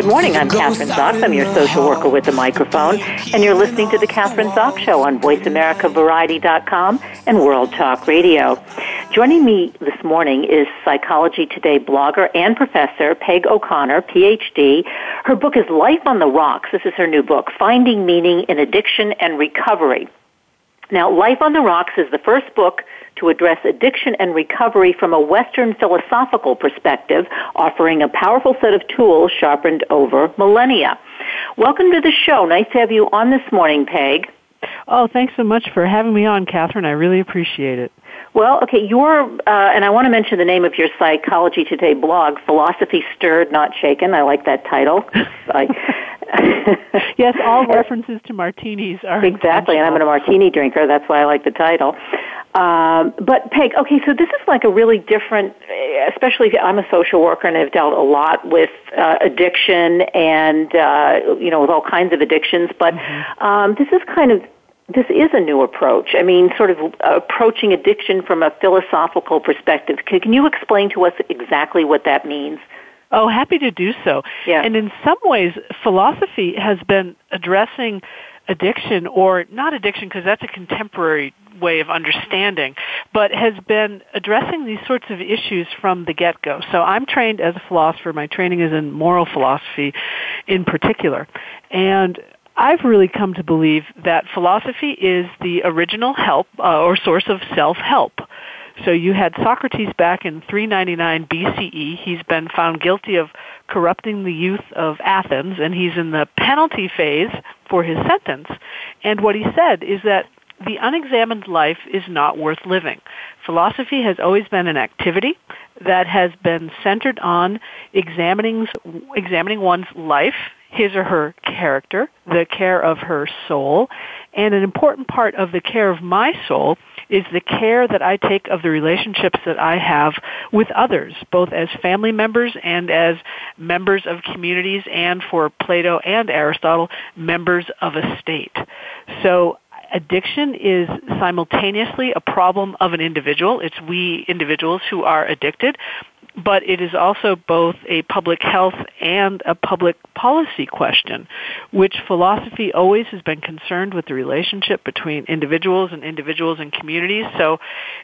Good morning. I'm Kathryn Zox. I'm your social worker with the microphone, and you're listening to the Kathryn Zox Show on VoiceAmericaVariety.com and World Talk Radio. Joining me this morning is Psychology Today blogger and professor Peg O'Connor, PhD. Her book is Life on the Rocks. This is her new book, Finding Meaning in Addiction and Recovery. Now, Life on the Rocks is the first book to address addiction and recovery from a Western philosophical perspective, offering a powerful set of tools sharpened over millennia. Welcome to the show. Nice to have you on this morning, Peg. Oh, thanks so much for having me on, Kathryn. I really appreciate it. Well, okay, your, uh, and I want to mention the name of your Psychology Today blog, Philosophy Stirred, Not Shaken. I like that title. yes, all references to martinis are exactly, and I'm a martini drinker. That's why I like the title. Um, but Peg, okay, so this is like a really different, especially if I'm a social worker and I've dealt a lot with uh, addiction and uh, you know with all kinds of addictions. But mm-hmm. um, this is kind of this is a new approach. I mean, sort of approaching addiction from a philosophical perspective. Can, can you explain to us exactly what that means? Oh, happy to do so. Yeah. And in some ways, philosophy has been addressing addiction, or not addiction because that's a contemporary way of understanding, but has been addressing these sorts of issues from the get-go. So I'm trained as a philosopher. My training is in moral philosophy in particular. And I've really come to believe that philosophy is the original help uh, or source of self-help. So you had Socrates back in 399 BCE. He's been found guilty of corrupting the youth of Athens, and he's in the penalty phase for his sentence. And what he said is that the unexamined life is not worth living. Philosophy has always been an activity that has been centered on examining, examining one's life, his or her character, the care of her soul, and an important part of the care of my soul is the care that I take of the relationships that I have with others, both as family members and as members of communities and for Plato and Aristotle, members of a state. So addiction is simultaneously a problem of an individual. It's we individuals who are addicted, but it is also both a public health and a public policy question, which philosophy always has been concerned with the relationship between individuals and individuals and communities. So,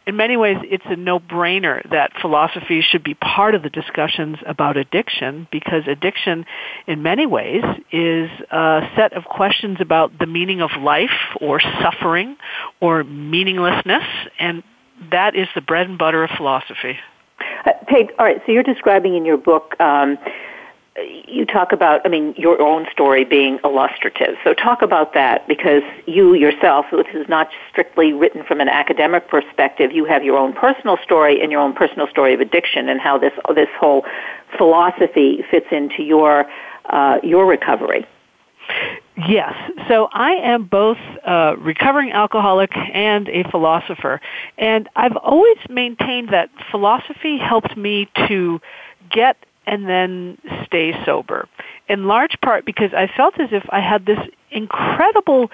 in many ways, it's a no-brainer that philosophy should be part of the discussions about addiction because addiction, in many ways, is a set of questions about the meaning of life or suffering or meaninglessness, and that is the bread and butter of philosophy. Uh, Peg, all right, so you're describing in your book, um, you talk about, I mean, your own story being illustrative. So talk about that because you yourself, this is not strictly written from an academic perspective. You have your own personal story and your own personal story of addiction and how this this whole philosophy fits into your uh, your recovery. Yes. So I am both a recovering alcoholic and a philosopher. And I've always maintained that philosophy helped me to get and then stay sober. In large part because I felt as if I had this incredible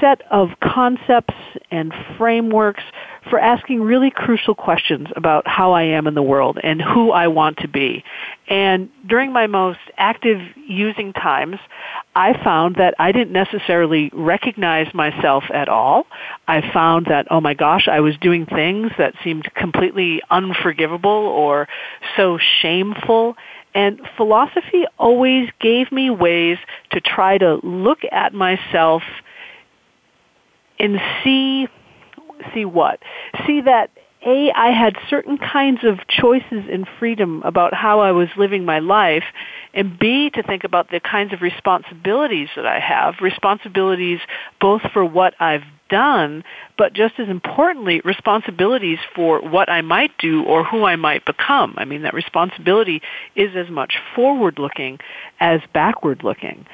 set of concepts and frameworks for asking really crucial questions about how I am in the world and who I want to be. And during my most active using times, I found that I didn't necessarily recognize myself at all. I found that, oh my gosh, I was doing things that seemed completely unforgivable or so shameful. And philosophy always gave me ways to try to look at myself and see see what? See that A, I had certain kinds of choices and freedom about how I was living my life, and B, to think about the kinds of responsibilities that I have, responsibilities both for what I've done, but just as importantly, responsibilities for what I might do or who I might become. I mean, that responsibility is as much forward looking as backward looking.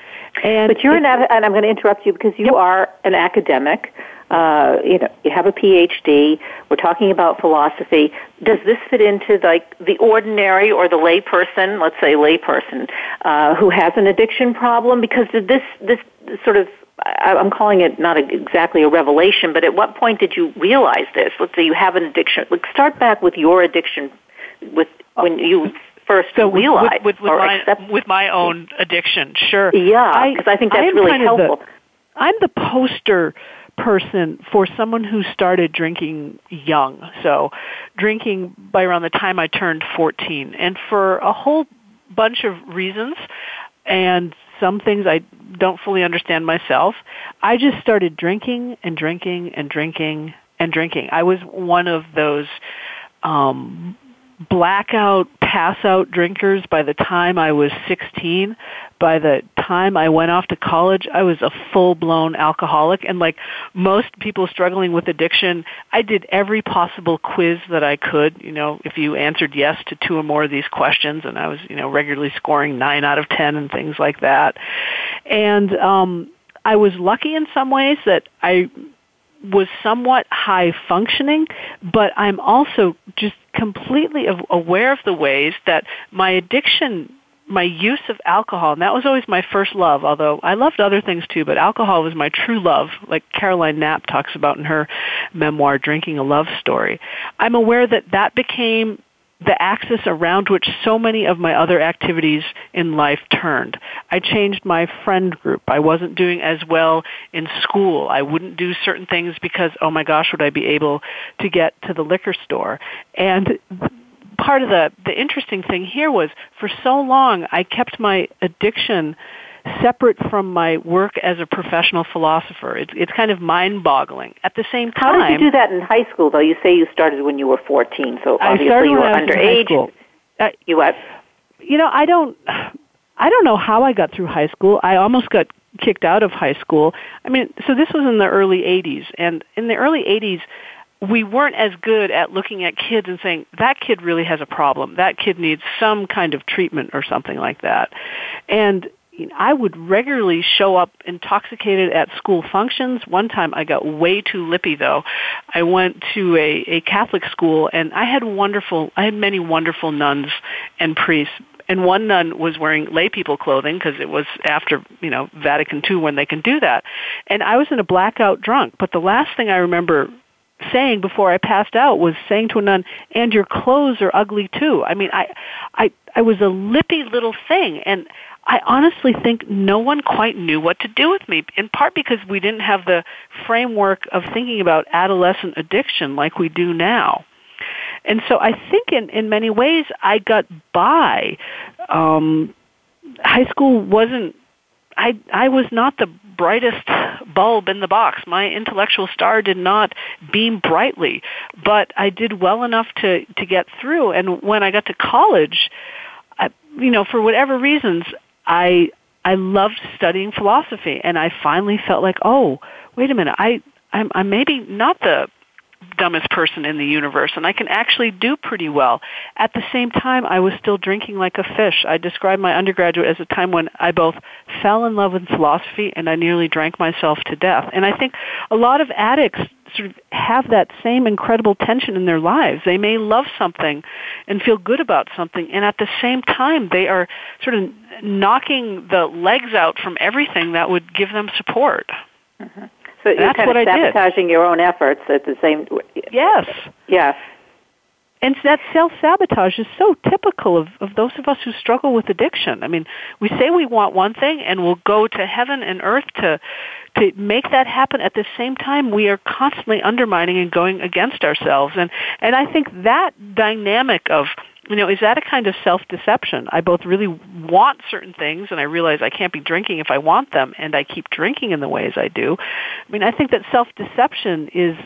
And but you're an, and I'm going to interrupt you because you yep. are an academic. Uh, you know, you have a PhD. We're talking about philosophy. Does this fit into like the ordinary or the layperson, let's say layperson, uh, who has an addiction problem? Because this this sort of I'm calling it not exactly a revelation, but at what point did you realize this? Let's say you have an addiction. Like start back with your addiction, with when oh. you first so realized with, with, with, or my, accept- with my own addiction. Sure. Yeah, because I, I, think that's really helpful. The, I'm the poster person for someone who started drinking young. So drinking by around the time I turned 14 and for a whole bunch of reasons and some things I don't fully understand myself. I just started drinking and drinking and drinking and drinking. I was one of those um blackout, pass out drinkers by the time I was 16. By the time I went off to college, I was a full blown alcoholic. And like most people struggling with addiction, I did every possible quiz that I could. You know, if you answered yes to two or more of these questions, and I was, you know, regularly scoring nine out of ten and things like that. And, um, I was lucky in some ways that I was somewhat high functioning, but I'm also just completely aware of the ways that my addiction my use of alcohol, and that was always my first love, although I loved other things too, but alcohol was my true love, like Caroline Knapp talks about in her memoir, Drinking a Love Story. I'm aware that that became the axis around which so many of my other activities in life turned. I changed my friend group. I wasn't doing as well in school. I wouldn't do certain things because, oh my gosh, would I be able to get to the liquor store? And part of the, the interesting thing here was for so long I kept my addiction separate from my work as a professional philosopher. It's, it's kind of mind-boggling. At the same time, how did you do that in high school? Though you say you started when you were 14, so obviously you were when I was underage. Uh, you what? You know, I don't. I don't know how I got through high school. I almost got kicked out of high school. I mean, so this was in the early 80s, and in the early 80s, we weren't as good at looking at kids and saying that kid really has a problem. That kid needs some kind of treatment or something like that. And I would regularly show up intoxicated at school functions. One time I got way too lippy though. I went to a, a Catholic school and I had wonderful, I had many wonderful nuns and priests. And one nun was wearing lay people clothing because it was after, you know, Vatican II when they can do that. And I was in a blackout drunk. But the last thing I remember saying before I passed out was saying to a nun, "And your clothes are ugly too." I mean, I, I, I was a lippy little thing, and I honestly think no one quite knew what to do with me, in part because we didn't have the framework of thinking about adolescent addiction like we do now. And so I think in, in many ways I got by. Um, high school wasn't, I, I was not the brightest bulb in the box. My intellectual star did not beam brightly, but I did well enough to, to get through. And when I got to college, I, you know, for whatever reasons, I I loved studying philosophy, and I finally felt like, oh, wait a minute, I I'm, I'm maybe not the dumbest person in the universe and I can actually do pretty well. At the same time, I was still drinking like a fish. I described my undergraduate as a time when I both fell in love with philosophy and I nearly drank myself to death. And I think a lot of addicts sort of have that same incredible tension in their lives. They may love something and feel good about something and at the same time they are sort of knocking the legs out from everything that would give them support. Mm-hmm. So you're That's kind what of I did. sabotaging your own efforts at the same. Yes. Yes. And that self sabotage is so typical of, of those of us who struggle with addiction. I mean, we say we want one thing and we'll go to heaven and earth to to make that happen. At the same time, we are constantly undermining and going against ourselves. And and I think that dynamic of you know, is that a kind of self-deception? I both really want certain things and I realize I can't be drinking if I want them and I keep drinking in the ways I do. I mean, I think that self-deception is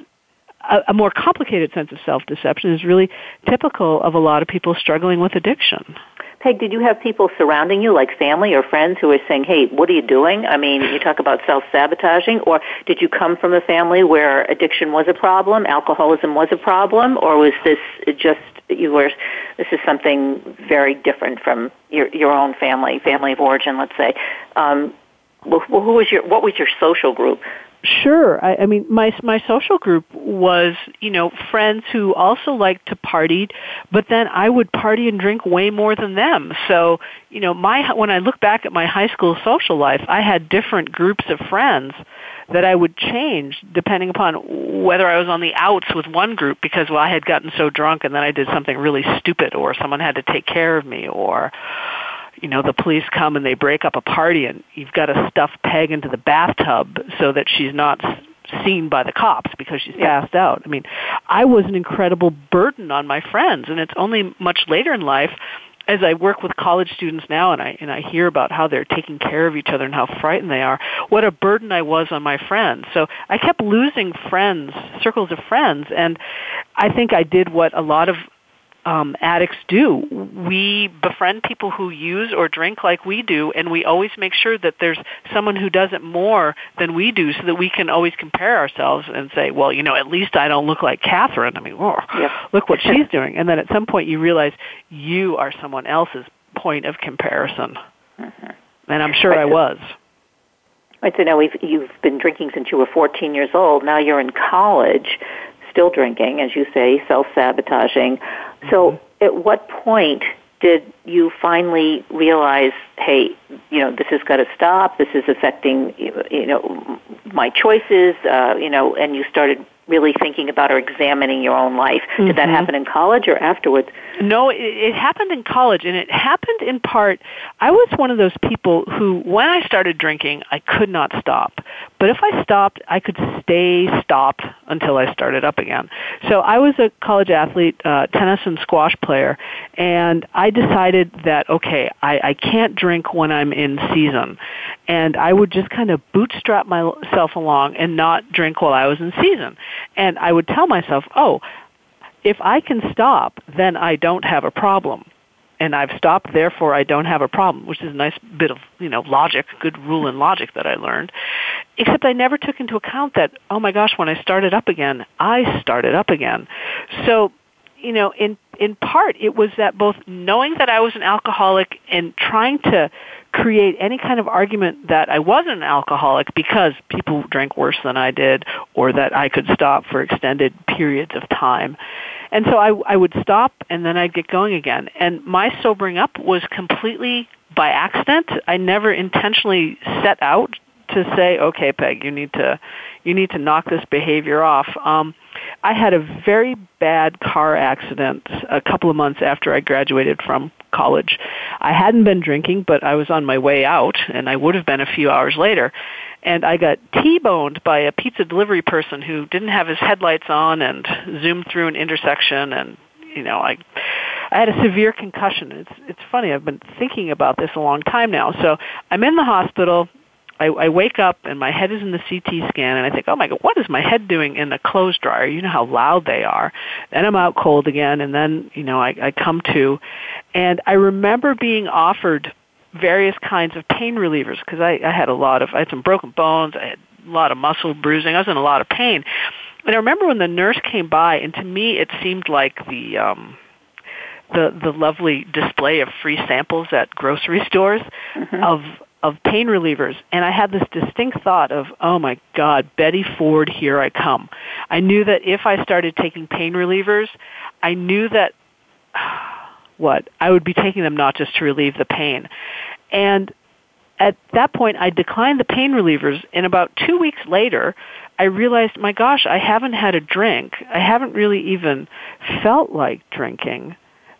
a, a more complicated sense of self-deception is really typical of a lot of people struggling with addiction. Peg, did you have people surrounding you, like family or friends, who were saying, "Hey, what are you doing?" I mean, you talk about self-sabotaging, or did you come from a family where addiction was a problem, alcoholism was a problem, or was this just you were? This is something very different from your your own family, family of origin, let's say. Um, who was your? What was your social group? Sure. I, I mean, my my social group was, you know, friends who also liked to party, but then I would party and drink way more than them. So, you know, my when I look back at my high school social life, I had different groups of friends that I would change depending upon whether I was on the outs with one group because well I had gotten so drunk and then I did something really stupid or someone had to take care of me or you know, the police come and they break up a party and you've got to stuff Peg into the bathtub so that she's not seen by the cops because she's passed out. I mean, I was an incredible burden on my friends and it's only much later in life as I work with college students now and I and I hear about how they're taking care of each other and how frightened they are, what a burden I was on my friends. So I kept losing friends, circles of friends, and I think I did what a lot of um, addicts do. We befriend people who use or drink like we do, and we always make sure that there's someone who does it more than we do, so that we can always compare ourselves and say, "Well, you know, at least I don't look like Catherine." I mean, oh, yep. look what she's doing. And then at some point, you realize you are someone else's point of comparison. Mm-hmm. And I'm sure right, I was. Right. So now we've, you've been drinking since you were 14 years old. Now you're in college still drinking, as you say, self-sabotaging. So mm-hmm. at what point did you finally realize, hey, you know, this has got to stop. This is affecting, you know, my choices. Uh, you know, and you started really thinking about or examining your own life. Mm-hmm. Did that mm-hmm. happen in college or afterwards? No, it, it happened in college, and it happened in part. I was one of those people who, when I started drinking, I could not stop. But if I stopped, I could stay stopped until I started up again. So I was a college athlete, uh, tennis and squash player, and I decided that okay, I, I can't drink when I'm in season, and I would just kind of bootstrap myself along and not drink while I was in season. And I would tell myself, oh, if I can stop, then I don't have a problem. And I've stopped, therefore I don't have a problem, which is a nice bit of, you know, logic, good rule in logic that I learned. Except I never took into account that, oh my gosh, when I started up again, I started up again. So, you know, in in part it was that both knowing that I was an alcoholic and trying to create any kind of argument that I wasn't an alcoholic because people drank worse than I did or that I could stop for extended periods of time. And so I, I would stop and then I'd get going again. And my sobering up was completely by accident. I never intentionally set out to say, okay, Peg, you need to, you need to knock this behavior off. Um, I had a very bad car accident a couple of months after I graduated from college. I hadn't been drinking, but I was on my way out, and I would have been a few hours later. And I got T-boned by a pizza delivery person who didn't have his headlights on and zoomed through an intersection and you know, I I had a severe concussion. It's it's funny. I've been thinking about this a long time now. So I'm in the hospital. I, I wake up and my head is in the CT scan and I think, oh my god, what is my head doing in the clothes dryer? You know how loud they are. Then I'm out cold again and then, you know, I, I come to and I remember being offered various kinds of pain relievers because I, I had a lot of, I had some broken bones, I had a lot of muscle bruising, I was in a lot of pain. And I remember when the nurse came by and to me it seemed like the, um, the the lovely display of free samples at grocery stores mm-hmm. of of pain relievers and I had this distinct thought of, oh my God, Betty Ford, here I come. I knew that if I started taking pain relievers, I knew that, what, I would be taking them not just to relieve the pain. And at that point, I declined the pain relievers and about two weeks later, I realized, my gosh, I haven't had a drink. I haven't really even felt like drinking.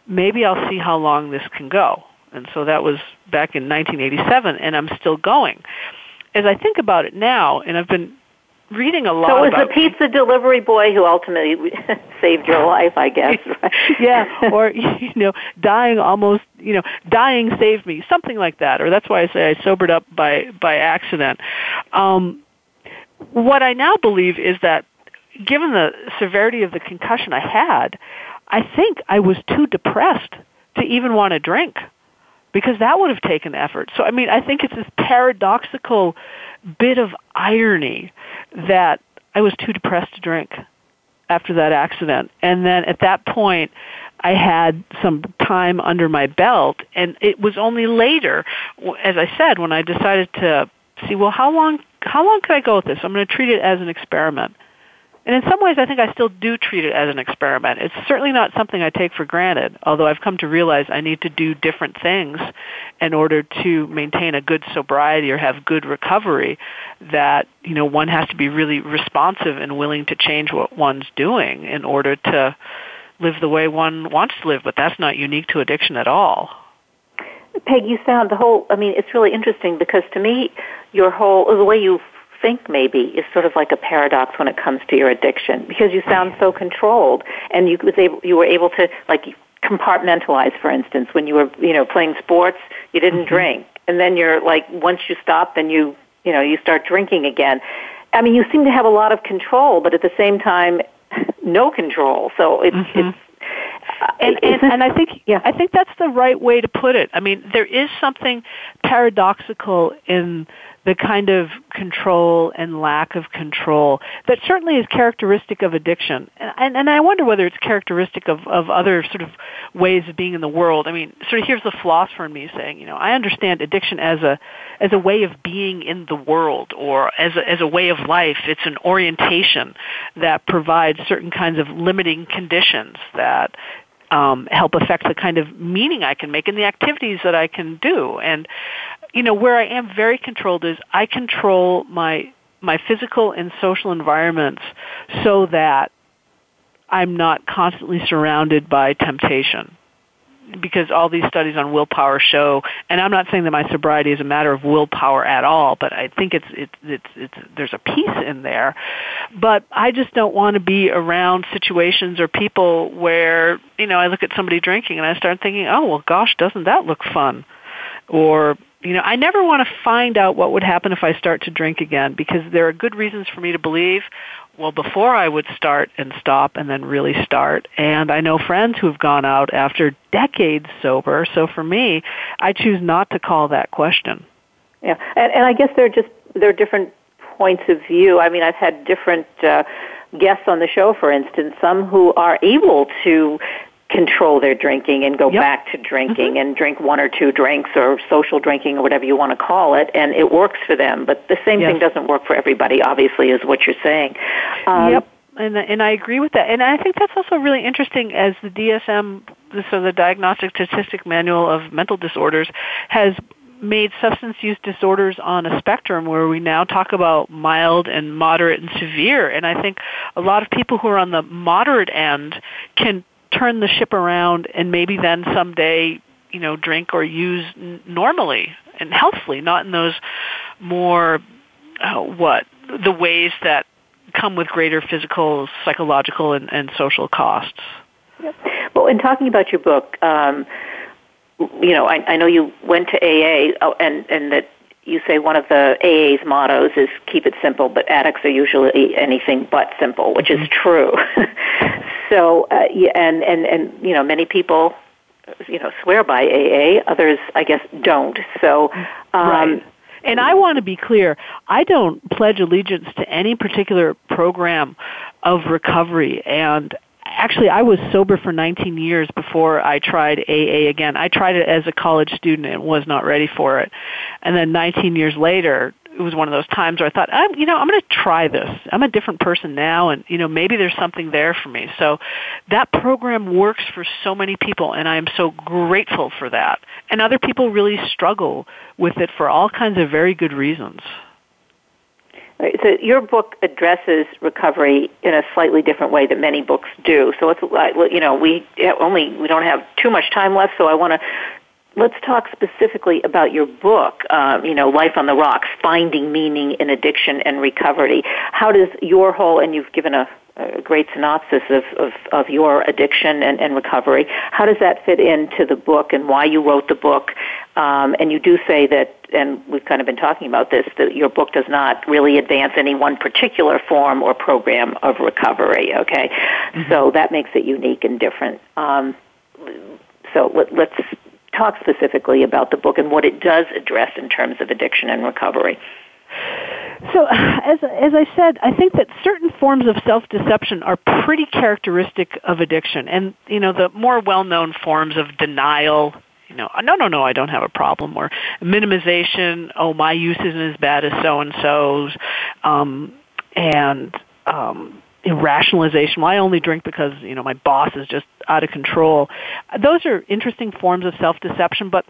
Maybe I'll see how long this can go. And so that was back in 1987, and I'm still going. As I think about it now, and I've been reading a lot. So it was the pizza delivery boy who ultimately saved your life, I guess. Right? yeah, or you know, dying almost, you know, dying saved me, something like that. Or that's why I say I sobered up by by accident. Um, what I now believe is that given the severity of the concussion I had, I think I was too depressed to even want to drink because that would have taken effort. So I mean, I think it's this paradoxical bit of irony that I was too depressed to drink after that accident. And then at that point, I had some time under my belt and it was only later, as I said, when I decided to see, well, how long, how long could I go with this? I'm going to treat it as an experiment. And in some ways, I think I still do treat it as an experiment. It's certainly not something I take for granted, although I've come to realize I need to do different things in order to maintain a good sobriety or have good recovery that, you know, one has to be really responsive and willing to change what one's doing in order to live the way one wants to live, but that's not unique to addiction at all. Peg, you sound the whole, I mean, it's really interesting because to me, your whole, the way you think maybe is sort of like a paradox when it comes to your addiction because you sound so controlled and you was able, you were able to like compartmentalize for instance when you were you know playing sports you didn't mm-hmm. drink and then you're like once you stop then you you know you start drinking again i mean you seem to have a lot of control but at the same time no control so it's mm-hmm. it's and, and, and I think yeah. I think that's the right way to put it. I mean, there is something paradoxical in the kind of control and lack of control that certainly is characteristic of addiction. And, and I wonder whether it's characteristic of, of other sort of ways of being in the world. I mean, sort of here's the philosopher in me saying, you know, I understand addiction as a, as a way of being in the world or as a, as a way of life. It's an orientation that provides certain kinds of limiting conditions that um, help affect the kind of meaning I can make and the activities that I can do. And you know, where I am very controlled is I control my my physical and social environments so that I'm not constantly surrounded by temptation. Because all these studies on willpower show, and I'm not saying that my sobriety is a matter of willpower at all, but I think it's it's it's, it's there's a piece in there. But I just don't want to be around situations or people where you know I look at somebody drinking and I start thinking, oh well, gosh, doesn't that look fun? Or you know, I never want to find out what would happen if I start to drink again because there are good reasons for me to believe, well, before I would start and stop and then really start. And I know friends who have gone out after decades sober. So for me, I choose not to call that question. Yeah, and, and I guess there are just there are different points of view. I mean, I've had different. Uh, guests on the show, for instance, some who are able to control their drinking and go yep. back to drinking mm-hmm. and drink one or two drinks or social drinking or whatever you want to call it and it works for them but the same yes. thing doesn't work for everybody obviously is what you're saying um, yep and and I agree with that and I think that's also really interesting as the DSM so the Diagnostic Statistic Manual of Mental Disorders has made substance use disorders on a spectrum where we now talk about mild and moderate and severe and I think a lot of people who are on the moderate end can turn the ship around and maybe then someday you know drink or use n- normally and healthfully not in those more uh, what the ways that come with greater physical psychological and, and social costs yep. well in talking about your book um, you know I, I know you went to aa oh, and and that you say one of the AA's mottos is keep it simple, but addicts are usually anything but simple, which mm-hmm. is true. so, uh, and, and, and, you know, many people, you know, swear by AA, others, I guess, don't. So, um, right. And I want to be clear, I don't pledge allegiance to any particular program of recovery and actually I was sober for 19 years before I tried AA again. I tried it as a college student and was not ready for it. And then 19 years later, it was one of those times where I thought, I'm, you know, I'm going to try this. I'm a different person now, and you know, maybe there's something there for me. So, that program works for so many people, and I am so grateful for that. And other people really struggle with it for all kinds of very good reasons. So your book addresses recovery in a slightly different way than many books do. So it's you know we only we don't have too much time left. So I want to let's talk specifically about your book. Um, you know, Life on the Rocks: Finding Meaning in Addiction and Recovery. How does your whole and you've given a a great synopsis of, of, of your addiction and, and recovery. How does that fit into the book and why you wrote the book? Um, and you do say that, and we've kind of been talking about this, that your book does not really advance any one particular form or program of recovery. Okay, mm-hmm. so that makes it unique and different. Um, so let, let's talk specifically about the book and what it does address in terms of addiction and recovery. So, as as I said, I think that certain forms of self-deception are pretty characteristic of addiction, and you know the more well-known forms of denial. You know, no, no, no, I don't have a problem, or minimization. Oh, my use isn't as bad as so and so's, um, and um, rationalization. Well, I only drink because you know my boss is just out of control. Those are interesting forms of self-deception, but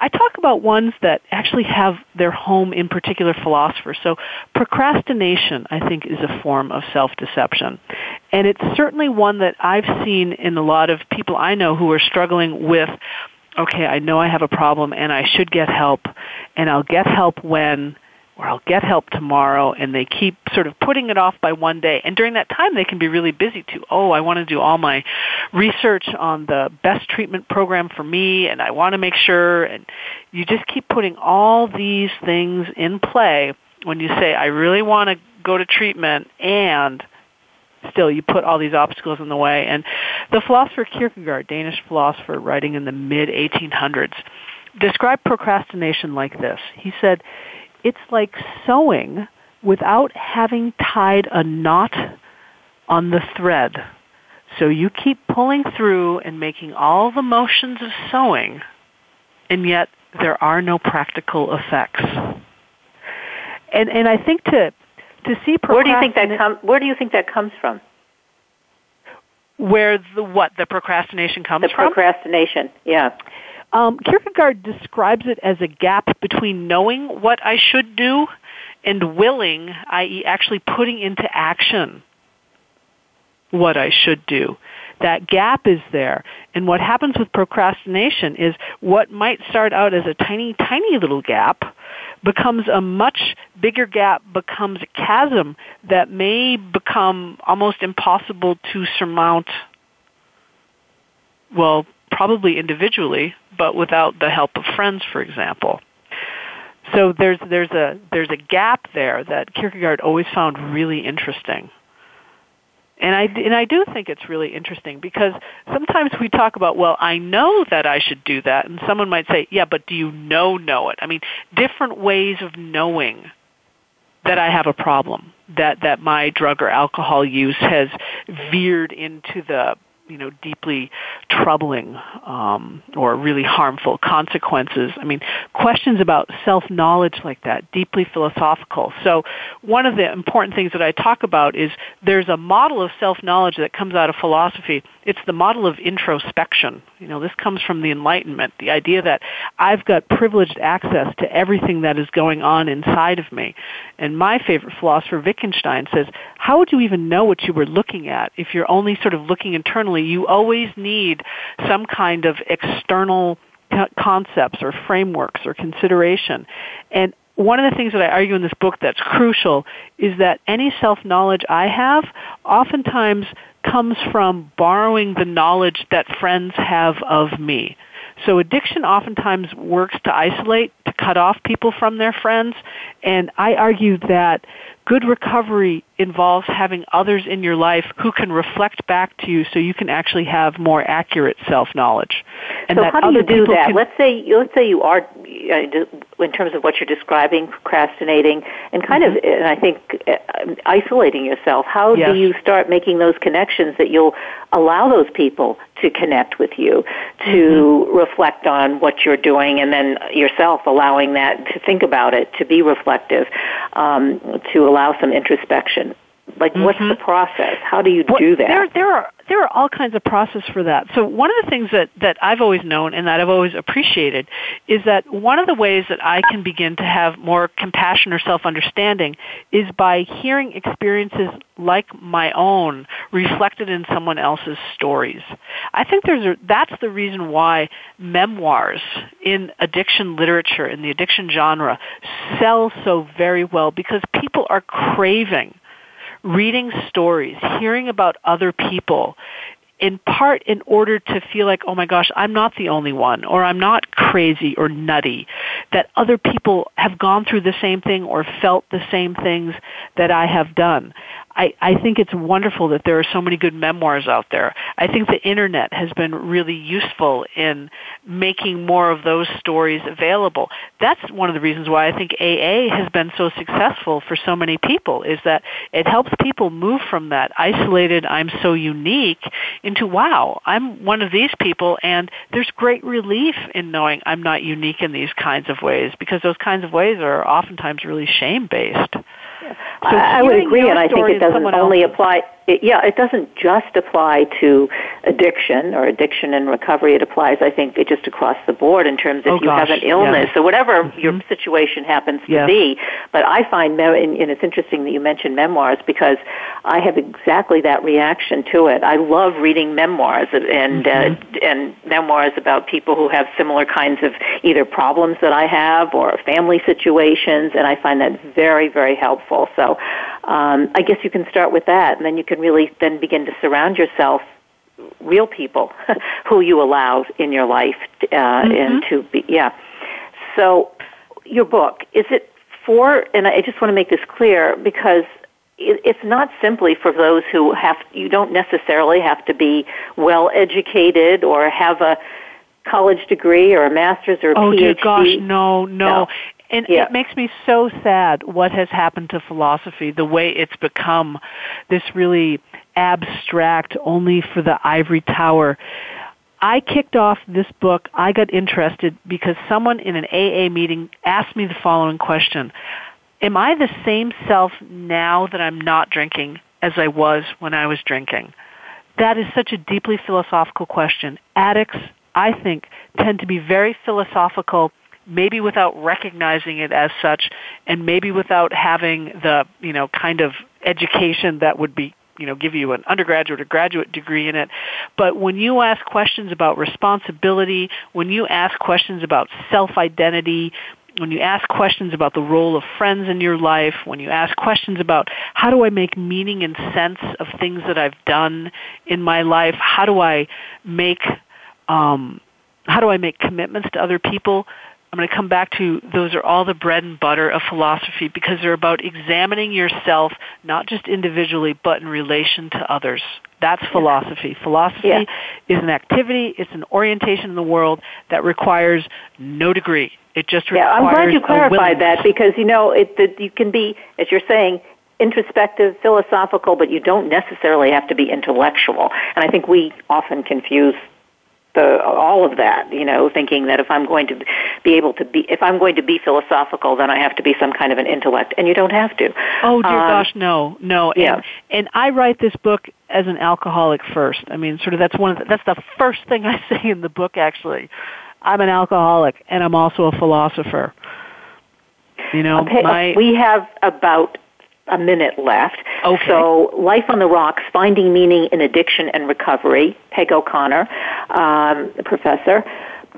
I talk about ones that actually have their home in particular philosophers. So procrastination, I think, is a form of self-deception, and it's certainly one that I've seen in a lot of people I know who are struggling with. Okay, I know I have a problem, and I should get help, and I'll get help when or I'll get help tomorrow and they keep sort of putting it off by one day. And during that time they can be really busy too. Oh, I want to do all my research on the best treatment program for me and I want to make sure and you just keep putting all these things in play when you say I really want to go to treatment and still you put all these obstacles in the way and the philosopher Kierkegaard, Danish philosopher writing in the mid 1800s described procrastination like this. He said, it's like sewing without having tied a knot on the thread. So you keep pulling through and making all the motions of sewing, and yet there are no practical effects. And and I think to to see where do you think that com- where do you think that comes from? Where the what the procrastination comes the from? The procrastination, yeah. Um, Kierkegaard describes it as a gap between knowing what I should do and willing, i.e., actually putting into action what I should do. That gap is there. And what happens with procrastination is what might start out as a tiny, tiny little gap becomes a much bigger gap, becomes a chasm that may become almost impossible to surmount, well, probably individually, but without the help of friends, for example. So there's there's a there's a gap there that Kierkegaard always found really interesting. And I and I do think it's really interesting because sometimes we talk about, well, I know that I should do that, and someone might say, yeah, but do you know know it? I mean, different ways of knowing that I have a problem, that that my drug or alcohol use has veered into the you know deeply troubling um, or really harmful consequences. I mean, questions about self knowledge like that, deeply philosophical. So one of the important things that I talk about is there's a model of self knowledge that comes out of philosophy. It's the model of introspection. You know, this comes from the Enlightenment, the idea that I've got privileged access to everything that is going on inside of me. And my favorite philosopher, Wittgenstein, says, how would you even know what you were looking at if you're only sort of looking internally? You always need some kind of external concepts or frameworks or consideration. And one of the things that I argue in this book that's crucial is that any self-knowledge I have oftentimes comes from borrowing the knowledge that friends have of me. So addiction oftentimes works to isolate, to cut off people from their friends, and I argue that good recovery involves having others in your life who can reflect back to you so you can actually have more accurate self-knowledge. And so how do you do that? Can, let's say let's say you are uh, in terms of what you're describing, procrastinating and kind mm-hmm. of and I think uh, isolating yourself. How yes. do you start making those connections that you'll allow those people to connect with you, to mm-hmm. reflect on what you're doing and then yourself allowing that to think about it, to be reflective, um, to allow some introspection. Like, mm-hmm. what's the process? How do you well, do that? There, there are there are all kinds of process for that. So one of the things that that I've always known and that I've always appreciated is that one of the ways that I can begin to have more compassion or self understanding is by hearing experiences like my own reflected in someone else's stories. I think there's a, that's the reason why memoirs in addiction literature in the addiction genre sell so very well because people are craving reading stories, hearing about other people, in part in order to feel like, oh my gosh, I'm not the only one, or I'm not crazy or nutty, that other people have gone through the same thing or felt the same things that I have done. I, I think it's wonderful that there are so many good memoirs out there. I think the internet has been really useful in making more of those stories available. That's one of the reasons why I think AA has been so successful for so many people is that it helps people move from that isolated, I'm so unique into, wow, I'm one of these people and there's great relief in knowing I'm not unique in these kinds of ways because those kinds of ways are oftentimes really shame based. So I, I would agree, and I think it doesn't only apply it, yeah, it doesn't just apply to addiction or addiction and recovery. It applies, I think, it just across the board in terms of oh, if you gosh, have an illness yeah. or whatever mm-hmm. your situation happens to yes. be. But I find, and it's interesting that you mentioned memoirs because I have exactly that reaction to it. I love reading memoirs and uh, mm-hmm. uh, and memoirs about people who have similar kinds of either problems that I have or family situations, and I find that very, very helpful. So um, I guess you can start with that, and then you can really then begin to surround yourself real people who you allow in your life uh, mm-hmm. and to be yeah. So your book is it for? And I just want to make this clear because it's not simply for those who have you don't necessarily have to be well educated or have a college degree or a master's or a oh, PhD. dear gosh, no, no. no. And yeah. it makes me so sad what has happened to philosophy, the way it's become this really abstract, only for the ivory tower. I kicked off this book, I got interested because someone in an AA meeting asked me the following question. Am I the same self now that I'm not drinking as I was when I was drinking? That is such a deeply philosophical question. Addicts, I think, tend to be very philosophical maybe without recognizing it as such and maybe without having the you know kind of education that would be you know give you an undergraduate or graduate degree in it. But when you ask questions about responsibility when you ask questions about self identity when you ask questions about the role of friends in your life, when you ask questions about how do I make meaning and sense of things that I've done in my life, how do I make um, how do I make commitments to other people, I'm going to come back to those are all the bread and butter of philosophy because they're about examining yourself not just individually but in relation to others. That's philosophy. Yeah. Philosophy yeah. is an activity, it's an orientation in the world that requires no degree. It just requires Yeah, I'm glad you clarified that because you know it that you can be as you're saying introspective, philosophical, but you don't necessarily have to be intellectual. And I think we often confuse the all of that, you know, thinking that if I'm going to be able to be if I'm going to be philosophical, then I have to be some kind of an intellect, and you don't have to. Oh dear um, gosh, no, no. Yeah. And, and I write this book as an alcoholic first. I mean, sort of that's one of the, that's the first thing I say in the book. Actually, I'm an alcoholic, and I'm also a philosopher. You know, okay, my we have about a minute left. Okay. So, Life on the Rocks, Finding Meaning in Addiction and Recovery, Peg O'Connor, um, professor.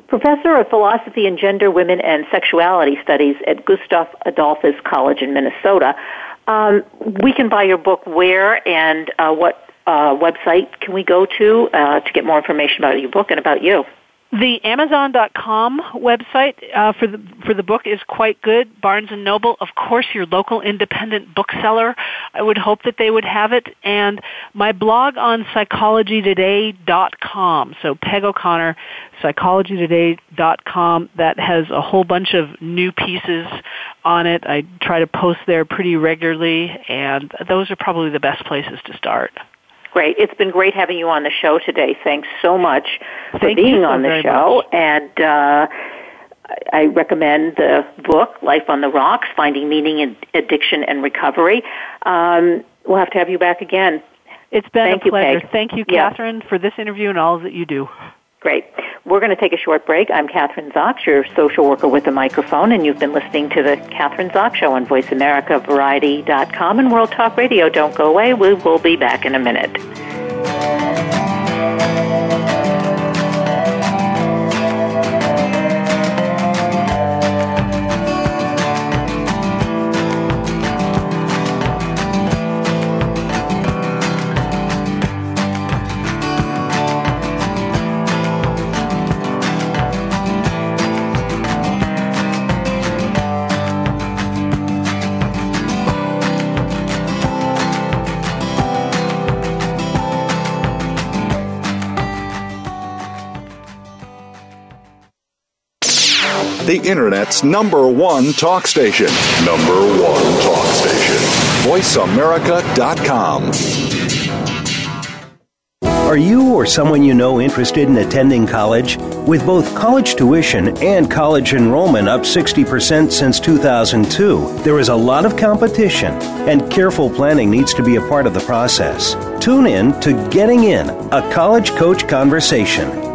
Professor of Philosophy and Gender, Women, and Sexuality Studies at Gustavus Adolphus College in Minnesota. Um, we can buy your book where and uh, what uh, website can we go to uh, to get more information about your book and about you? The Amazon.com website uh, for the for the book is quite good. Barnes and Noble, of course, your local independent bookseller. I would hope that they would have it. And my blog on psychologytoday.com. So Peg O'Connor, psychologytoday.com. That has a whole bunch of new pieces on it. I try to post there pretty regularly, and those are probably the best places to start. Great. It's been great having you on the show today. Thanks so much for Thank being so on the show. Much. And uh, I recommend the book, Life on the Rocks Finding Meaning in Addiction and Recovery. Um, we'll have to have you back again. It's been Thank a pleasure. You, Thank you, yeah. Kathryn, for this interview and all that you do. Great. We're going to take a short break. I'm Kathryn Zox, your social worker with a microphone, and you've been listening to the Kathryn Zox Show on Voice America Variety.com and World Talk Radio. Don't go away. We will be back in a minute. The Internet's number one talk station. Number one talk station. VoiceAmerica.com. Are you or someone you know interested in attending college? With both college tuition and college enrollment up 60% since 2002, there is a lot of competition, and careful planning needs to be a part of the process. Tune in to Getting In, a college coach conversation,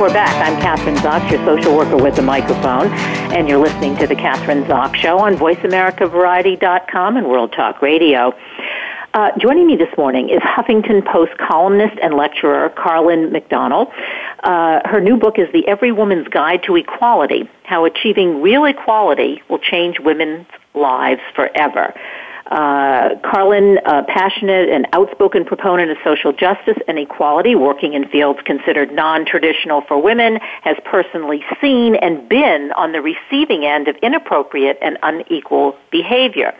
We're back. I'm Kathryn Zox, your social worker with the microphone, and you're listening to the Kathryn Zox Show on VoiceAmericaVariety.com and World Talk Radio. Uh, joining me this morning is Huffington Post columnist and lecturer Carlynne McDonnell. Uh, her new book is The Every Woman's Guide to Equality How Achieving Real Equality Will Change Women's Lives Forever. Uh, Carlynne, a passionate and outspoken proponent of social justice and equality, working in fields considered non-traditional for women, has personally seen and been on the receiving end of inappropriate and unequal behavior.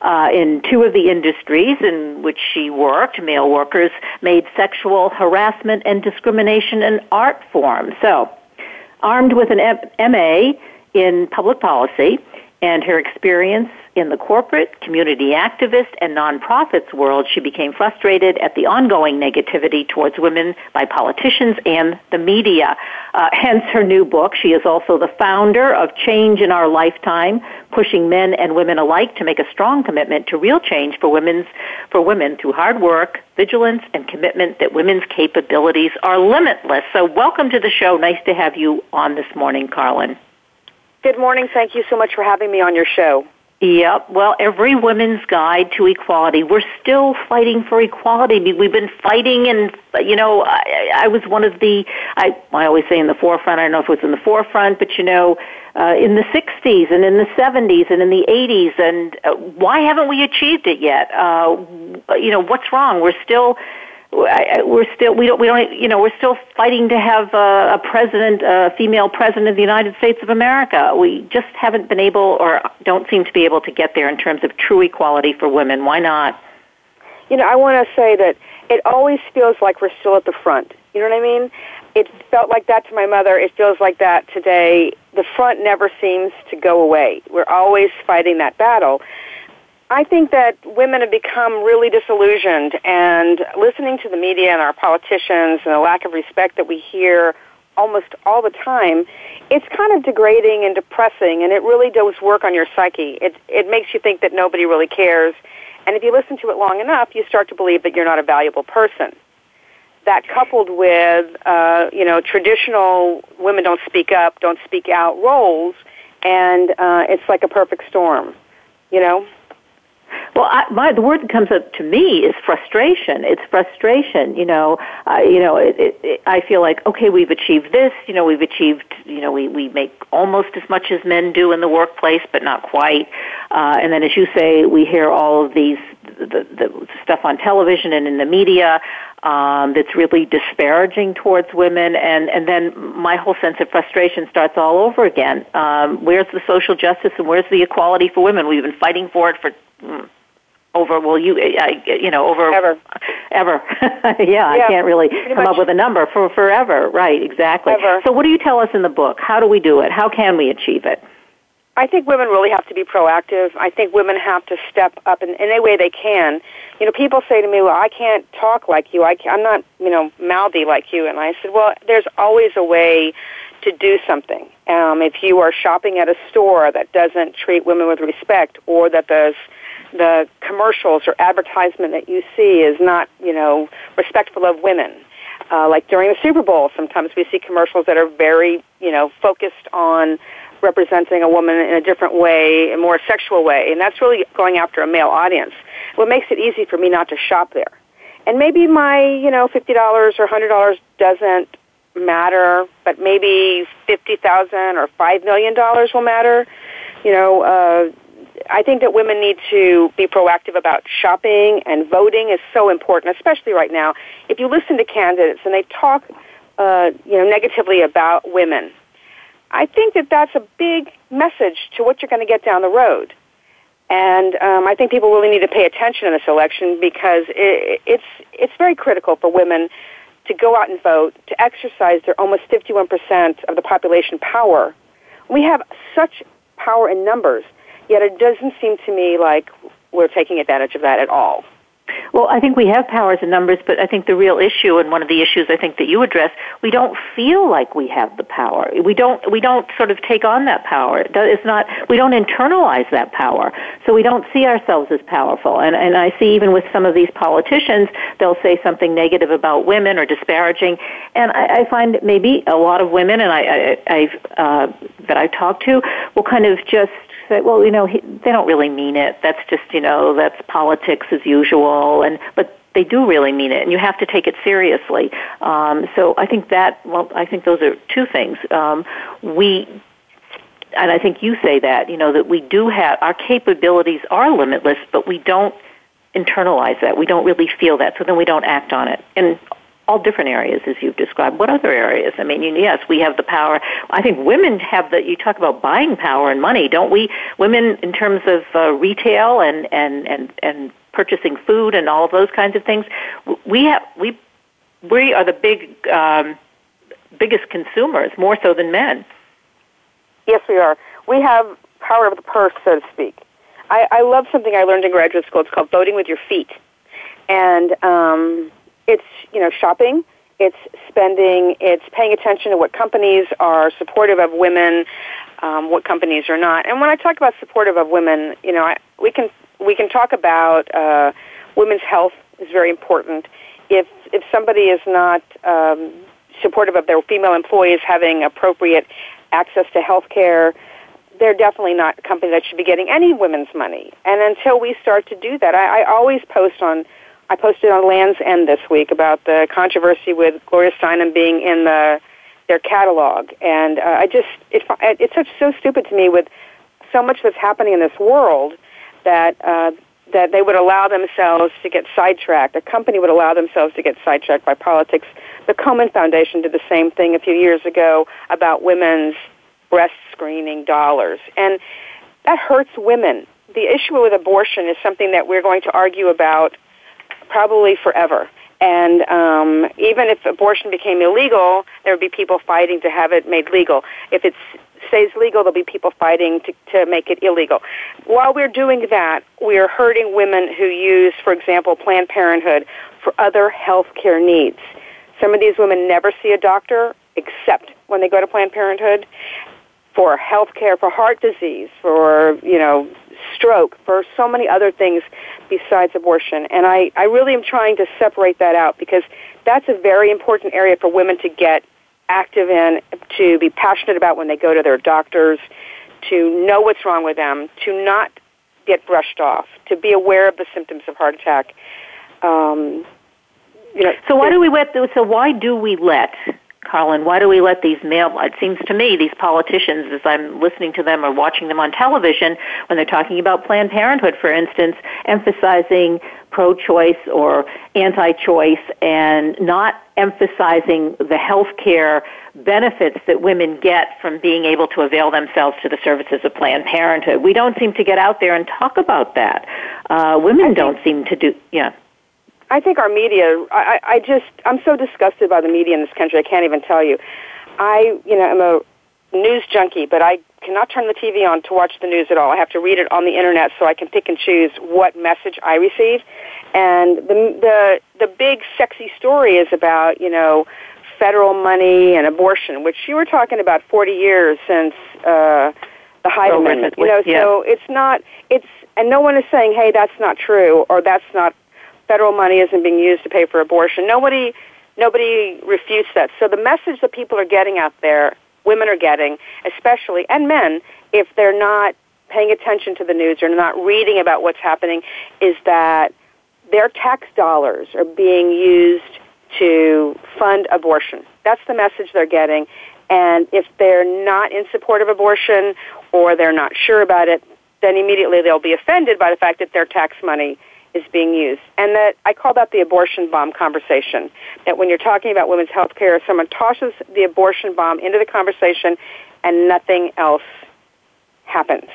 Uh, in two of the industries in which she worked, male workers made sexual harassment and discrimination an art form. So, armed with an M- MA in public policy and her experience in the corporate, community activist, and nonprofits world, she became frustrated at the ongoing negativity towards women by politicians and the media. Uh, hence her new book. She is also the founder of Change in Our Lifetime, pushing men and women alike to make a strong commitment to real change for women's for women through hard work, vigilance, and commitment that women's capabilities are limitless. So welcome to the show. Nice to have you on this morning, Carlynne. Good morning. Thank you so much for having me on your show. Yep. Well, every woman's guide to equality. We're still fighting for equality. We've been fighting, and you know, I, I was one of the. I I always say in the forefront. I don't know if it was in the forefront, but you know, uh, in the '60s and in the '70s and in the '80s, and uh, why haven't we achieved it yet? Uh, you know, what's wrong? We're still we're still we don't we don't you know we're still fighting to have a, a president a female president of the United States of America. We just haven't been able or don't seem to be able to get there in terms of true equality for women. Why not? You know, I want to say that it always feels like we're still at the front. You know what I mean? It felt like that to my mother. It feels like that today. The front never seems to go away. We're always fighting that battle. I think that women have become really disillusioned, and listening to the media and our politicians and the lack of respect that we hear almost all the time, it's kind of degrading and depressing, and it really does work on your psyche. It it makes you think that nobody really cares, and if you listen to it long enough, you start to believe that you're not a valuable person. That coupled with uh, you know traditional women don't speak up, don't speak out roles, and uh, it's like a perfect storm. You know. Well, I, my, the word that comes up to me is frustration. It's frustration. You know, uh, you know. It, it, it, I feel like okay, we've achieved this. You know, we've achieved. You know, we we make almost as much as men do in the workplace, but not quite. Uh, and then, as you say, we hear all of these the, the stuff on television and in the media um, that's really disparaging towards women, and and then my whole sense of frustration starts all over again. Um, where's the social justice and where's the equality for women? We've been fighting for it for. Mm, over well you I, you know over ever ever yeah, yeah, I can't really come much. up with a number for forever right exactly ever. so what do you tell us in the book how do we do it how can we achieve it I think women really have to be proactive. I think women have to step up in, in any way they can. You know, people say to me, "Well, I can't talk like you. I can't, I'm not, you know, mouthy like you." And I said, "Well, there's always a way to do something. Um, if you are shopping at a store that doesn't treat women with respect, or that the the commercials or advertisement that you see is not, you know, respectful of women." Uh, like during the Super Bowl, sometimes we see commercials that are very, you know, focused on representing a woman in a different way, a more sexual way, and that's really going after a male audience. What makes it easy for me not to shop there. And maybe my, you know, $50 or $100 doesn't matter, but maybe 50000 or $5 million will matter. You know, uh, I think that women need to be proactive about shopping and voting is so important, especially right now. If you listen to candidates and they talk, uh, you know, negatively about women, I think that that's a big message to what you're going to get down the road. And um, I think people really need to pay attention in this election because it, it's it's very critical for women to go out and vote, to exercise their almost 51% of the population power. We have such power in numbers, yet it doesn't seem to me like we're taking advantage of that at all. Well, I think we have powers and numbers, but I think the real issue, and one of the issues I think that you address, we don't feel like we have the power. We don't. We don't sort of take on that power. It's not. We don't internalize that power, so we don't see ourselves as powerful. And and I see even with some of these politicians, they'll say something negative about women or disparaging, and I, I find maybe a lot of women, and I, I I've uh, that I talk to, will kind of just say, well, you know, he, they don't really mean it. That's just, you know, that's politics as usual. And but they do really mean it, and you have to take it seriously. Um, so I think that, well, I think those are two things. Um, we and I think you say that, you know, that we do have, our capabilities are limitless, but we don't internalize that. We don't really feel that, so then we don't act on it. And all different areas as you've described. What other areas? I mean, yes, we have the power. I think women have the. You talk about buying power and money, don't we? Women, in terms of uh, retail and and and and purchasing food and all of those kinds of things, we have we we are the big um, biggest consumers, more so than men. Yes, we are. We have power of the purse, so to speak. I, I love something I learned in graduate school. It's called voting with your feet, and um, it's you know shopping. It's spending it's paying attention to what companies are supportive of women um, what companies are not. And when i talk about supportive of women you know I, we can we can talk about uh, women's health is very important. If if somebody is not um, supportive of their female employees having appropriate access to health care they're definitely not a company that should be getting any women's money. And until we start to do that i, I always post on I posted on Lands' End this week about the controversy with Gloria Steinem being in the their catalog, and uh, I just it, it's such so stupid to me with so much that's happening in this world that uh, that they would allow themselves to get sidetracked. A company would allow themselves to get sidetracked by politics. The Komen Foundation did the same thing a few years ago about women's breast screening dollars, and that hurts women. The issue with abortion is something that we're going to argue about probably forever. And um, even if abortion became illegal, there would be people fighting to have it made legal. If it stays legal, there'll be people fighting to, to make it illegal. While we're doing that, we are hurting women who use, for example, Planned Parenthood for other health care needs. Some of these women never see a doctor except when they go to Planned Parenthood for health care, for heart disease, for, you know, stroke, for so many other things besides abortion. And I, I really am trying to separate that out because that's a very important area for women to get active in, to be passionate about when they go to their doctors, to know what's wrong with them, to not get brushed off, to be aware of the symptoms of heart attack. Um, you know, so why do we let? So why do we let Carlynne, why do we let these male, it seems to me, these politicians, as I'm listening to them or watching them on television, when they're talking about Planned Parenthood, for instance, emphasizing pro-choice or anti-choice and not emphasizing the health care benefits that women get from being able to avail themselves to the services of Planned Parenthood. We don't seem to get out there and talk about that. Uh, women don't seem to do, yeah. I think our media, I, I just, I'm so disgusted by the media in this country, I can't even tell you. I, you know, am a news junkie, but I cannot turn the TV on to watch the news at all. I have to read it on the internet so I can pick and choose what message I receive. And the, the, the big sexy story is about, you know, federal money and abortion, which you were talking about 40 years since, uh, the Hyde Amendment. You know, yeah. so it's not, it's, and no one is saying, hey, that's not true, or that's not federal money isn't being used to pay for abortion. Nobody nobody refutes that. So the message that people are getting out there, women are getting, especially and men, if they're not paying attention to the news or not reading about what's happening, is that their tax dollars are being used to fund abortion. That's the message they're getting. And if they're not in support of abortion or they're not sure about it, then immediately they'll be offended by the fact that their tax money is being used. And that I call that the abortion bomb conversation. That when you're talking about women's health care, someone tosses the abortion bomb into the conversation and nothing else happens.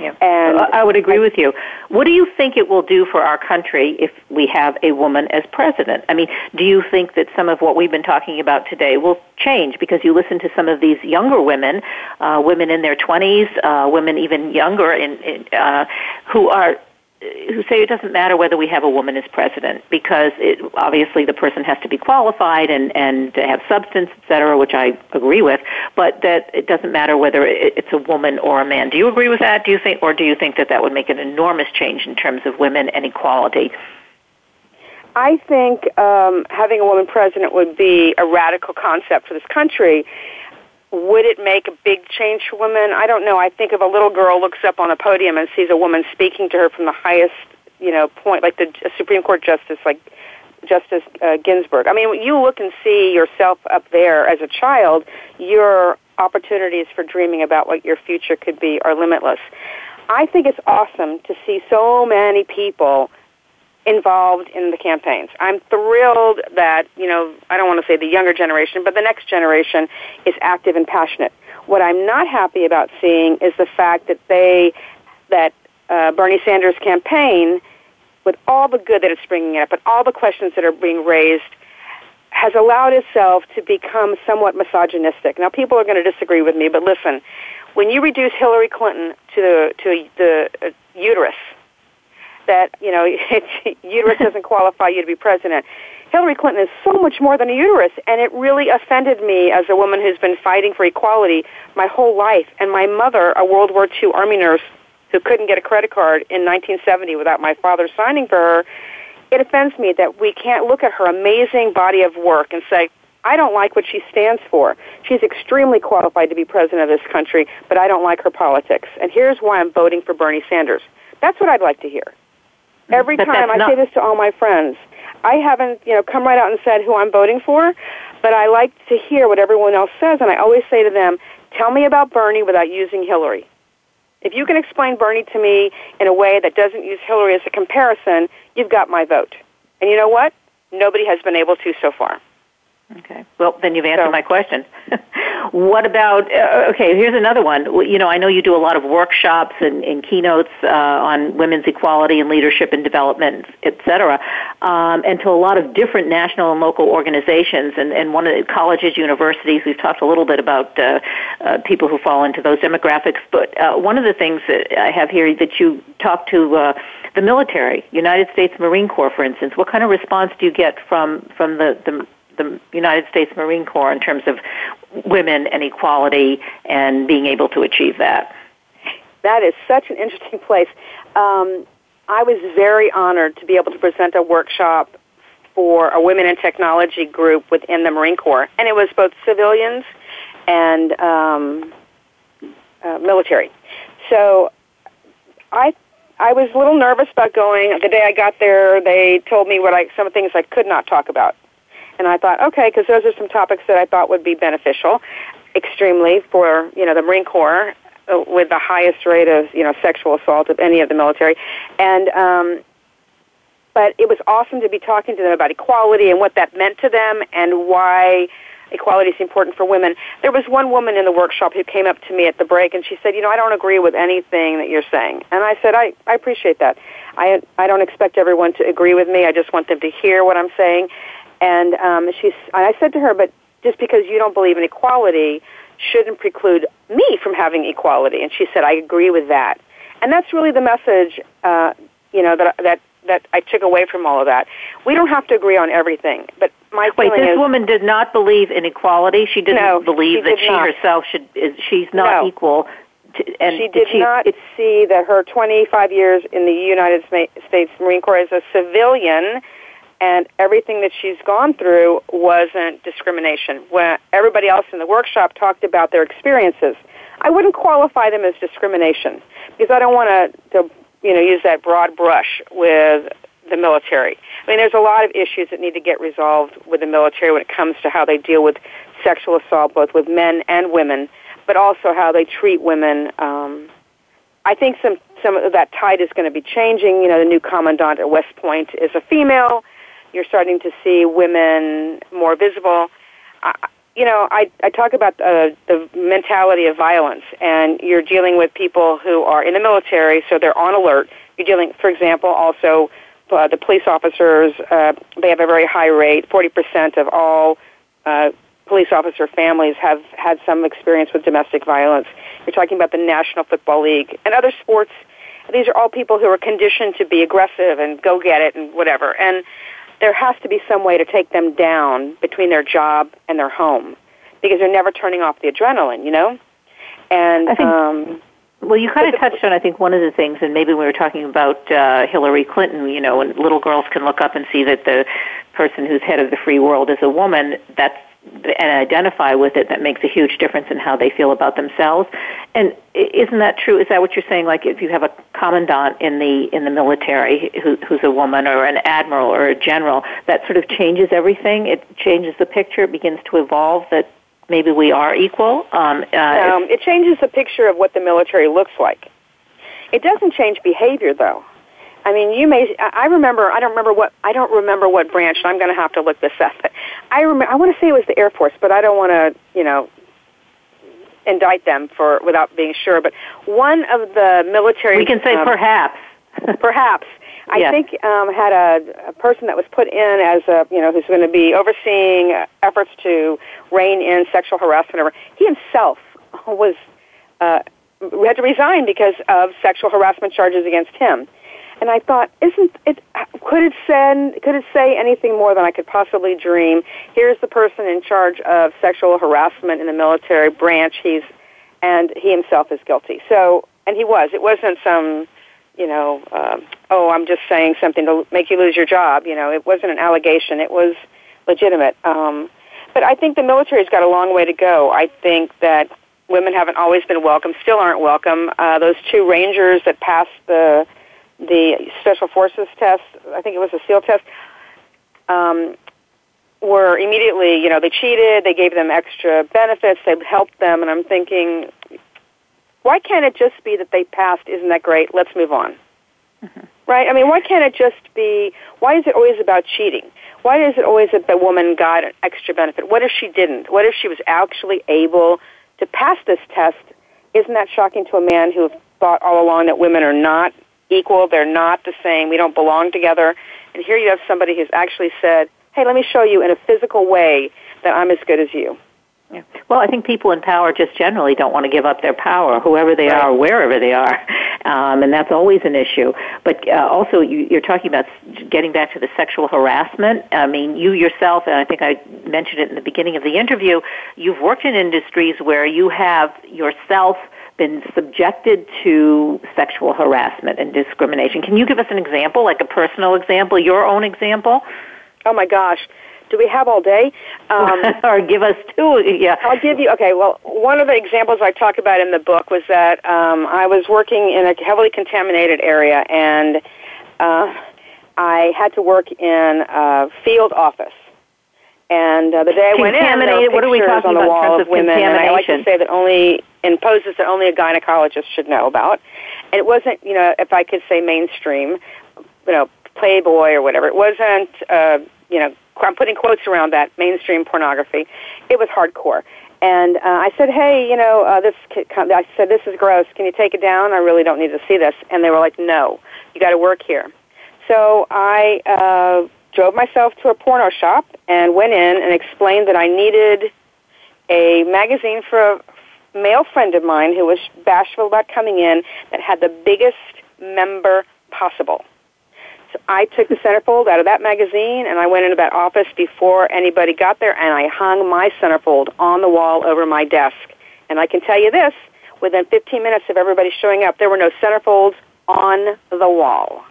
Yeah. And I would agree with you. What do you think it will do for our country if we have a woman as president? I mean, do you think that some of what we've been talking about today will change because you listen to some of these younger women, uh, women in their 20s, uh, women even younger, in, in, uh, who are who say it doesn't matter whether we have a woman as president because it, obviously the person has to be qualified and and have substance, et cetera, which I agree with, but that it doesn't matter whether it, it's a woman or a man. Do you agree with that? Do you think, or do you think that that would make an enormous change in terms of women and equality? I think um, having a woman president would be a radical concept for this country. Would it make a big change for women? I don't know. I think if a little girl looks up on a podium and sees a woman speaking to her from the highest, you know, point, like the Supreme Court justice, like Justice uh, Ginsburg. I mean, you look and see yourself up there as a child, your opportunities for dreaming about what your future could be are limitless. I think it's awesome to see so many people involved in the campaigns. I'm thrilled that, you know, I don't want to say the younger generation, but the next generation is active and passionate. What I'm not happy about seeing is the fact that they, that uh, Bernie Sanders' campaign, with all the good that it's bringing up and all the questions that are being raised, has allowed itself to become somewhat misogynistic. Now, people are going to disagree with me, but listen, when you reduce Hillary Clinton to to the uh, uterus, that you know uterus doesn't qualify you to be president. Hillary Clinton is so much more than a uterus, and it really offended me as a woman who's been fighting for equality my whole life. And my mother, a World War II Army nurse who couldn't get a credit card in 1970 without my father signing for her, it offends me that we can't look at her amazing body of work and say, I don't like what she stands for. She's extremely qualified to be president of this country, but I don't like her politics. And here's why I'm voting for Bernie Sanders. That's what I'd like to hear. Every But time I not- say this to all my friends, I haven't, you know, come right out and said who I'm voting for, but I like to hear what everyone else says, and I always say to them, "Tell me about Bernie without using Hillary." If you can explain Bernie to me in a way that doesn't use Hillary as a comparison, you've got my vote. And you know what? Nobody has been able to so far. Okay. Well, then you've answered So- my question. what about? Uh, okay, here's another one. You know, I know you do a lot of workshops and, and keynotes uh, on women's equality and leadership and development, et cetera, um, and to a lot of different national and local organizations. And, and one of the colleges, universities, we've talked a little bit about uh, uh, people who fall into those demographics. But uh, one of the things that I have here that you talk to. Uh, the military, United States Marine Corps, for instance, what kind of response do you get from from the, the the United States Marine Corps in terms of women and equality and being able to achieve that. That is such an interesting place. Um, I was very honored to be able to present a workshop for a women in technology group within the Marine Corps, and it was both civilians and um, uh, military. So I I was a little nervous about going. The day I got there, they told me what I some things I could not talk about, And I thought, okay, because those are some topics that I thought would be beneficial, extremely for you know the Marine Corps uh, with the highest rate of you know sexual assault of any of the military, and um, but it was awesome to be talking to them about equality and what that meant to them and why equality is important for women. There was one woman in the workshop who came up to me at the break and she said, "You know, I don't agree with anything that you're saying." And I said, "I I appreciate that. I I don't expect everyone to agree with me. I just want them to hear what I'm saying." And um she's and I said to her, "But just because you don't believe in equality shouldn't preclude me from having equality." And she said, "I agree with that." And that's really the message uh you know that that that I took away from all of that. We don't have to agree on everything, but my wait. This is, woman did not believe in equality. She didn't no, believe she that did she not. herself should. Is, she's not no. equal. To, and she did she, not it's, see that her 25 years in the United States Marine Corps as a civilian and everything that she's gone through wasn't discrimination. When everybody else in the workshop talked about their experiences, I wouldn't qualify them as discrimination because I don't want to, to you know, use that broad brush with the military. I mean, there's a lot of issues that need to get resolved with the military when it comes to how they deal with sexual assault, both with men and women, but also how they treat women. Um, I think some some of that tide is going to be changing. You know, the new commandant at West Point is a female. You're starting to see women more visible. You know, I, I talk about uh, the mentality of violence, and you're dealing with people who are in the military, so they're on alert. You're dealing, for example, also uh, the police officers, uh, they have a very high rate. 40% of all uh, police officer families have had some experience with domestic violence. You're talking about the National Football League and other sports. These are all people who are conditioned to be aggressive and go get it and whatever. And there has to be some way to take them down between their job and their home because they're never turning off the adrenaline, you know? And I think, um, well, you kind of touched on, I think, one of the things, and maybe we were talking about uh, Hillary Clinton, you know, and little girls can look up and see that the person who's head of the free world is a woman. That's and identify with it that makes a huge difference in how they feel about themselves. And isn't that true? Is that what you're saying? Like if you have a commandant in the in the military who, who's a woman or an admiral or a general that sort of changes everything? It changes the picture? It begins to evolve that maybe we are equal? Um, uh, um, it changes the picture of what the military looks like. It doesn't change behavior though I mean, you may. I remember. I don't remember what. I don't remember what branch. I'm going to have to look this up. But I remember. I want to say it was the Air Force, but I don't want to. You know, indict them for without being sure. But one of the military. We can say um, perhaps. perhaps. I Yes. think um, had a, a person that was put in as a you know who's going to be overseeing efforts to rein in sexual harassment. Or he himself was uh, had to resign because of sexual harassment charges against him. And I thought, isn't it? Could it send? Could it say anything more than I could possibly dream? Here's the person in charge of sexual harassment in the military branch. He's and he himself is guilty. So, and he was. It wasn't some, you know, um, oh, I'm just saying something to make you lose your job. You know, it wasn't an allegation. It was legitimate. Um, but I think the military's got a long way to go. I think that women haven't always been welcome, still aren't welcome. Uh, those two rangers that passed the the special forces test, I think it was a SEAL test, um, were immediately, you know, they cheated, they gave them extra benefits, they helped them, and I'm thinking, why can't it just be that they passed? Isn't that great? Let's move on. Right? I mean, why can't it just be, why is it always about cheating? Why is it always that the woman got an extra benefit? What if she didn't? What if she was actually able to pass this test? Isn't that shocking to a man who thought all along that women are not equal, they're not the same, we don't belong together? And here you have somebody who's actually said, hey, let me show you in a physical way that I'm as good as you. Yeah. Well, I think people in power just generally don't want to give up their power, whoever they Right. are, wherever they are, um, and that's always an issue. But uh, also, you, you're talking about getting back to the sexual harassment. I mean, you yourself, and I think I mentioned it in the beginning of the interview. You've worked in industries where you have yourself been subjected to sexual harassment and discrimination. Can you give us an example, like a personal example, your own example, Oh my gosh. Do we have all day? Um, or give us two? Yeah. I'll give you. Okay, well, one of the examples I talk about in the book was that um, I was working in a heavily contaminated area, and uh, I had to work in a field office. And uh, the day I went in, there were what are we pictures talking on the about wall of of women, and I like to say that only in poses that only a gynecologist should know about. And it wasn't, you know, if I could say mainstream, you know, Playboy or whatever. It wasn't, uh, you know, I'm putting quotes around that mainstream pornography. It was hardcore. And uh, I said, hey, you know, uh, this. I said, this is gross. Can you take it down? I really don't need to see this. And they were like, no, you got to work here. So I uh, drove myself to a porno shop and went in and explained that I needed a magazine for a male friend of mine who was bashful about coming in that had the biggest member possible. So I took the centerfold out of that magazine and I went into that office before anybody got there and I hung my centerfold on the wall over my desk. And I can tell you this, within 15 minutes of everybody showing up, there were no centerfolds on the wall.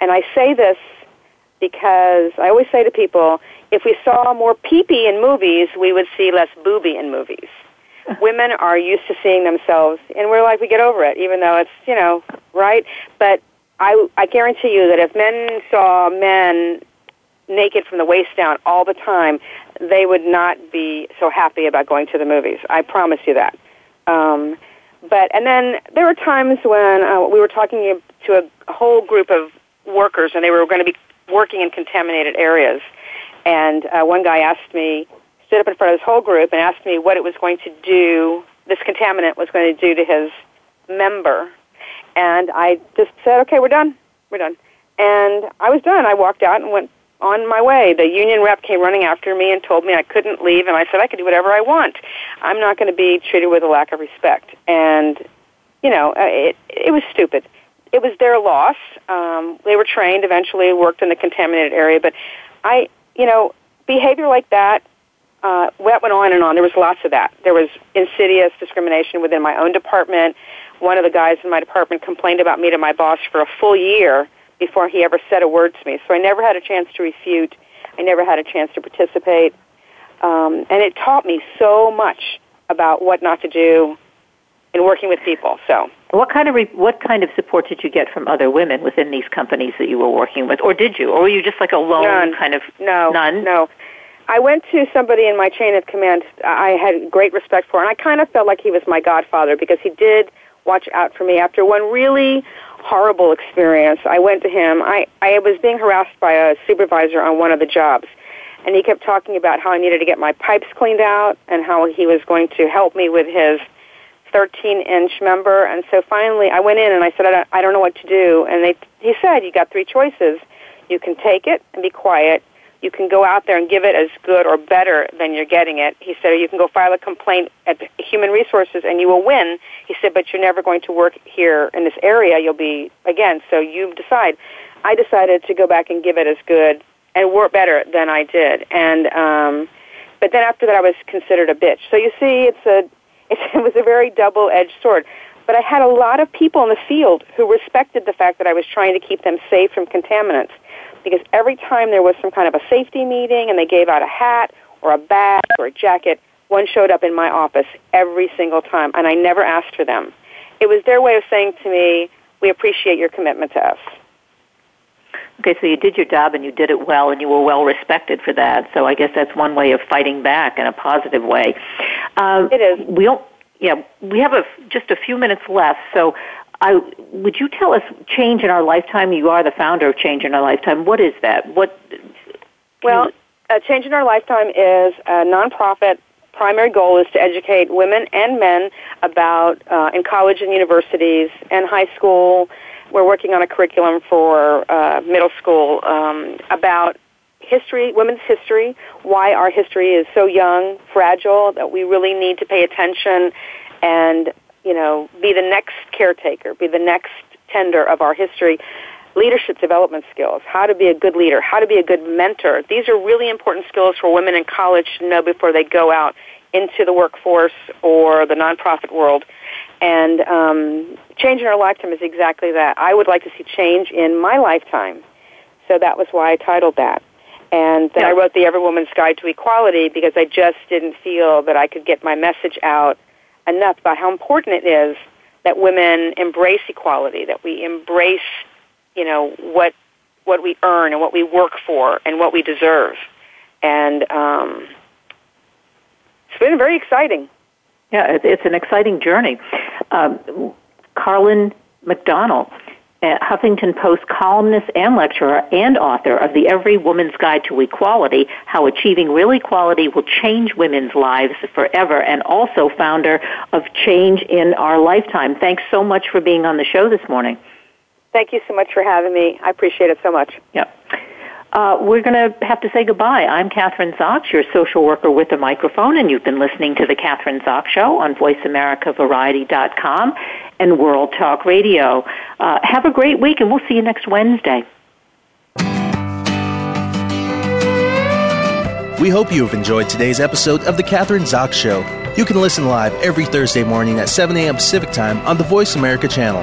And I say this because I always say to people, if we saw more pee-pee in movies, we would see less booby in movies. Women are used to seeing themselves, and we're like, we get over it, even though it's, you know, right? But I, I guarantee you that if men saw men naked from the waist down all the time, they would not be so happy about going to the movies. I promise you that. Um, but and then there were times when uh, we were talking to a, whole group of workers, and they were going to be working in contaminated areas. And uh, one guy asked me, stood up in front of this whole group, and asked me what it was going to do. This contaminant was going to do to his member. And I just said, "Okay, we're done. We're done." And I was done. I walked out and went on my way. The union rep came running after me and told me I couldn't leave, and I said I could do whatever I want. I'm not going to be treated with a lack of respect. And you know, uh, it it was stupid. It was their loss. Um, they were trained, eventually worked in the contaminated area, but I, you know, behavior like that. Uh, that went on and on. There was lots of that. There was insidious discrimination within my own department. One of the guys in my department complained about me to my boss for a full year before he ever said a word to me. So I never had a chance to refute. I never had a chance to participate. Um, and it taught me so much about what not to do in working with people. So, what kind of re- what kind of support did you get from other women within these companies that you were working with, or did you, or were you just like a lone None. kind of no, none? no. I went to somebody in my chain of command uh, I had great respect for, and I kind of felt like he was my godfather because he did watch out for me. After one really horrible experience, I went to him. I, I was being harassed by a supervisor on one of the jobs, and he kept talking about how I needed to get my pipes cleaned out and how he was going to help me with his 13 inch member. And so finally, I went in and I said, I don't, I don't know what to do. And they, he said, you got three choices. You can take it and be quiet. You can go out there and give it as good or better than you're getting it. He said, or you can go file a complaint at Human Resources and you will win. He said, but you're never going to work here in this area. You'll be, again, so you decide. I decided to go back and give it as good and work better than I did. And, um, but then after that, I was considered a bitch. So you see, it's a, it was a very double-edged sword. But I had a lot of people in the field who respected the fact that I was trying to keep them safe from contaminants. Because every time there was some kind of a safety meeting and they gave out a hat or a bag or a jacket, one showed up in my office every single time, and I never asked for them. It was their way of saying to me, we appreciate your commitment to us. Okay, so you did your job and you did it well, and you were well respected for that. So I guess that's one way of fighting back in a positive way. Uh, it is. We don't. Yeah, we have a, just a few minutes left. So, I would you tell us change in our lifetime? You are the founder of Change in Our Lifetime. What is that? What? Well, uh, Change in Our Lifetime is a nonprofit. Primary goal is to educate women and men about uh, in college and universities and high school we're working on a curriculum for uh, middle school um, about history, women's history, why our history is so young, fragile, that we really need to pay attention and, you know, be the next caretaker, be the next tender of our history. Leadership development skills, how to be a good leader, how to be a good mentor. These are really important skills for women in college to know before they go out into the workforce or the nonprofit world. And um, change in our lifetime is exactly that. I would like to see change in my lifetime. So that was why I titled that. And then Yeah. I wrote the Every Woman's Guide to Equality because I just didn't feel that I could get my message out enough about how important it is that women embrace equality, that we embrace, you know, what what we earn and what we work for and what we deserve. and um, it's been very exciting. Yeah, it's an exciting journey. Um, Carlynne McDonnell, Huffington Post columnist and lecturer and author of the Every Woman's Guide to Equality, How Achieving Real Equality Will Change Women's Lives Forever, and also founder of Change in Our Lifetime. Thanks so much for being on the show this morning. Thank you so much for having me. I appreciate it so much. Yep. Uh, we're going to have to say goodbye. I'm Kathryn Zox, your social worker with a microphone, and you've been listening to The Kathryn Zox Show on VoiceAmericaVariety.com and World Talk Radio. Uh, have a great week, and we'll see you next Wednesday. We hope you have enjoyed today's episode of The Kathryn Zox Show. You can listen live every Thursday morning at 7 a.m. Pacific Time on the Voice America channel.